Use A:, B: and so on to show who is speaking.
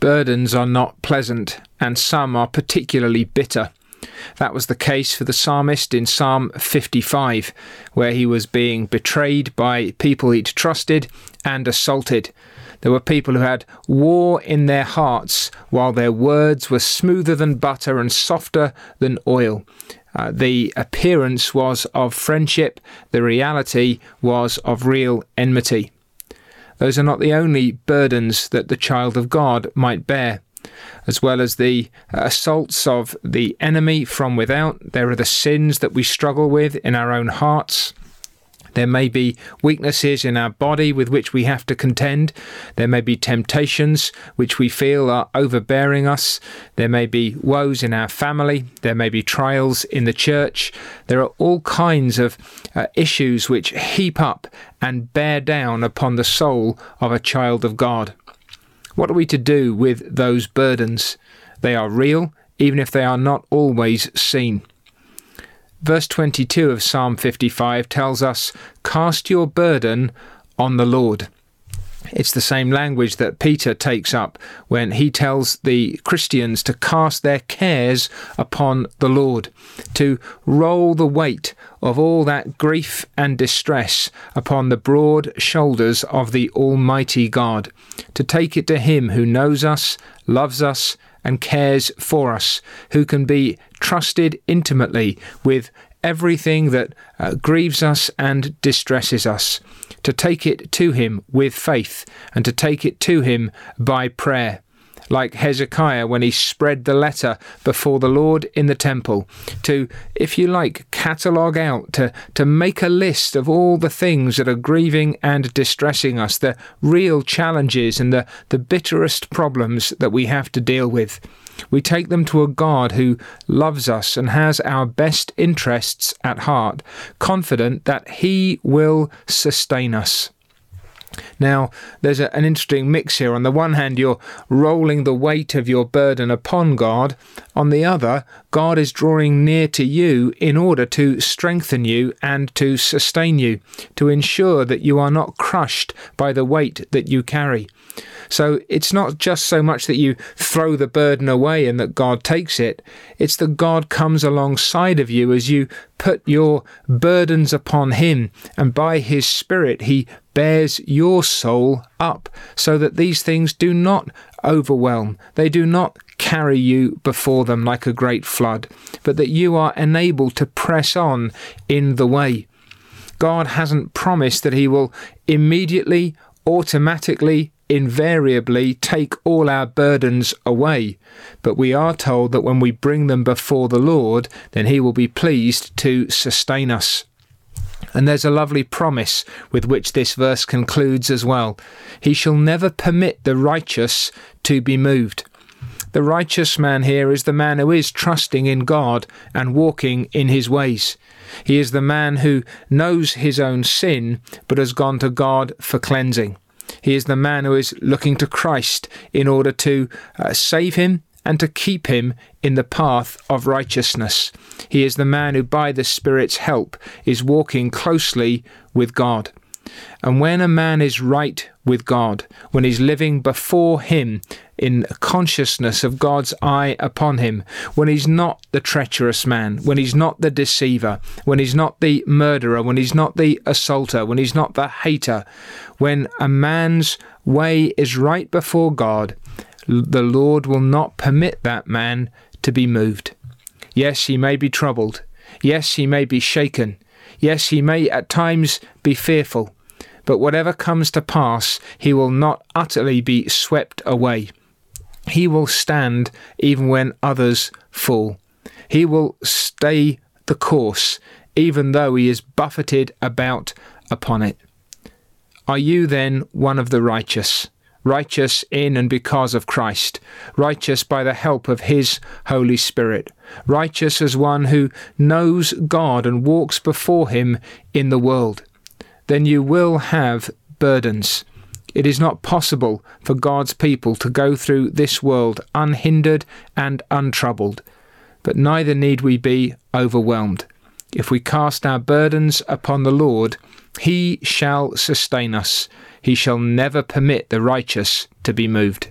A: Burdens are not pleasant, and some are particularly bitter. That was the case for the psalmist in Psalm 55, where he was being betrayed by people he'd trusted and assaulted. There were people who had war in their hearts, while their words were smoother than butter and softer than oil. Uh, the appearance was of friendship, the reality was of real enmity. Those are not the only burdens that the child of God might bear. As well as the assaults of the enemy from without, there are the sins that we struggle with in our own hearts. There may be weaknesses in our body with which we have to contend. There may be temptations which we feel are overbearing us. There may be woes in our family. There may be trials in the church. There are all kinds of uh, issues which heap up and bear down upon the soul of a child of God. What are we to do with those burdens? They are real, even if they are not always seen. Verse 22 of Psalm 55 tells us, Cast your burden on the Lord. It's the same language that Peter takes up when he tells the Christians to cast their cares upon the Lord, to roll the weight of all that grief and distress upon the broad shoulders of the Almighty God, to take it to Him who knows us, loves us, and cares for us, who can be trusted intimately with everything that uh, grieves us and distresses us, to take it to Him with faith and to take it to Him by prayer. Like Hezekiah when he spread the letter before the Lord in the temple, to, if you like, catalogue out, to, to make a list of all the things that are grieving and distressing us, the real challenges and the, the bitterest problems that we have to deal with. We take them to a God who loves us and has our best interests at heart, confident that He will sustain us. Now, there's a, an interesting mix here. On the one hand, you're rolling the weight of your burden upon God. On the other, God is drawing near to you in order to strengthen you and to sustain you, to ensure that you are not crushed by the weight that you carry. So it's not just so much that you throw the burden away and that God takes it, it's that God comes alongside of you as you put your burdens upon Him, and by His Spirit, He bears your soul up, so that these things do not overwhelm, they do not carry you before them like a great flood, but that you are enabled to press on in the way. God hasn't promised that He will immediately, automatically, invariably take all our burdens away. But we are told that when we bring them before the Lord, then He will be pleased to sustain us. And there's a lovely promise with which this verse concludes as well. He shall never permit the righteous to be moved. The righteous man here is the man who is trusting in God and walking in his ways. He is the man who knows his own sin but has gone to God for cleansing. He is the man who is looking to Christ in order to uh, save him and to keep him in the path of righteousness. He is the man who, by the Spirit's help, is walking closely with God. And when a man is right with God, when he's living before Him in consciousness of God's eye upon him, when he's not the treacherous man, when he's not the deceiver, when he's not the murderer, when he's not the assaulter, when he's not the hater, when a man's way is right before God, the Lord will not permit that man to be moved. Yes, he may be troubled. Yes, he may be shaken. Yes, he may at times be fearful. But whatever comes to pass, he will not utterly be swept away. He will stand even when others fall. He will stay the course, even though he is buffeted about upon it. Are you then one of the righteous? Righteous in and because of Christ, righteous by the help of His Holy Spirit, righteous as one who knows God and walks before Him in the world then you will have burdens. It is not possible for God's people to go through this world unhindered and untroubled, but neither need we be overwhelmed. If we cast our burdens upon the Lord, He shall sustain us. He shall never permit the righteous to be moved.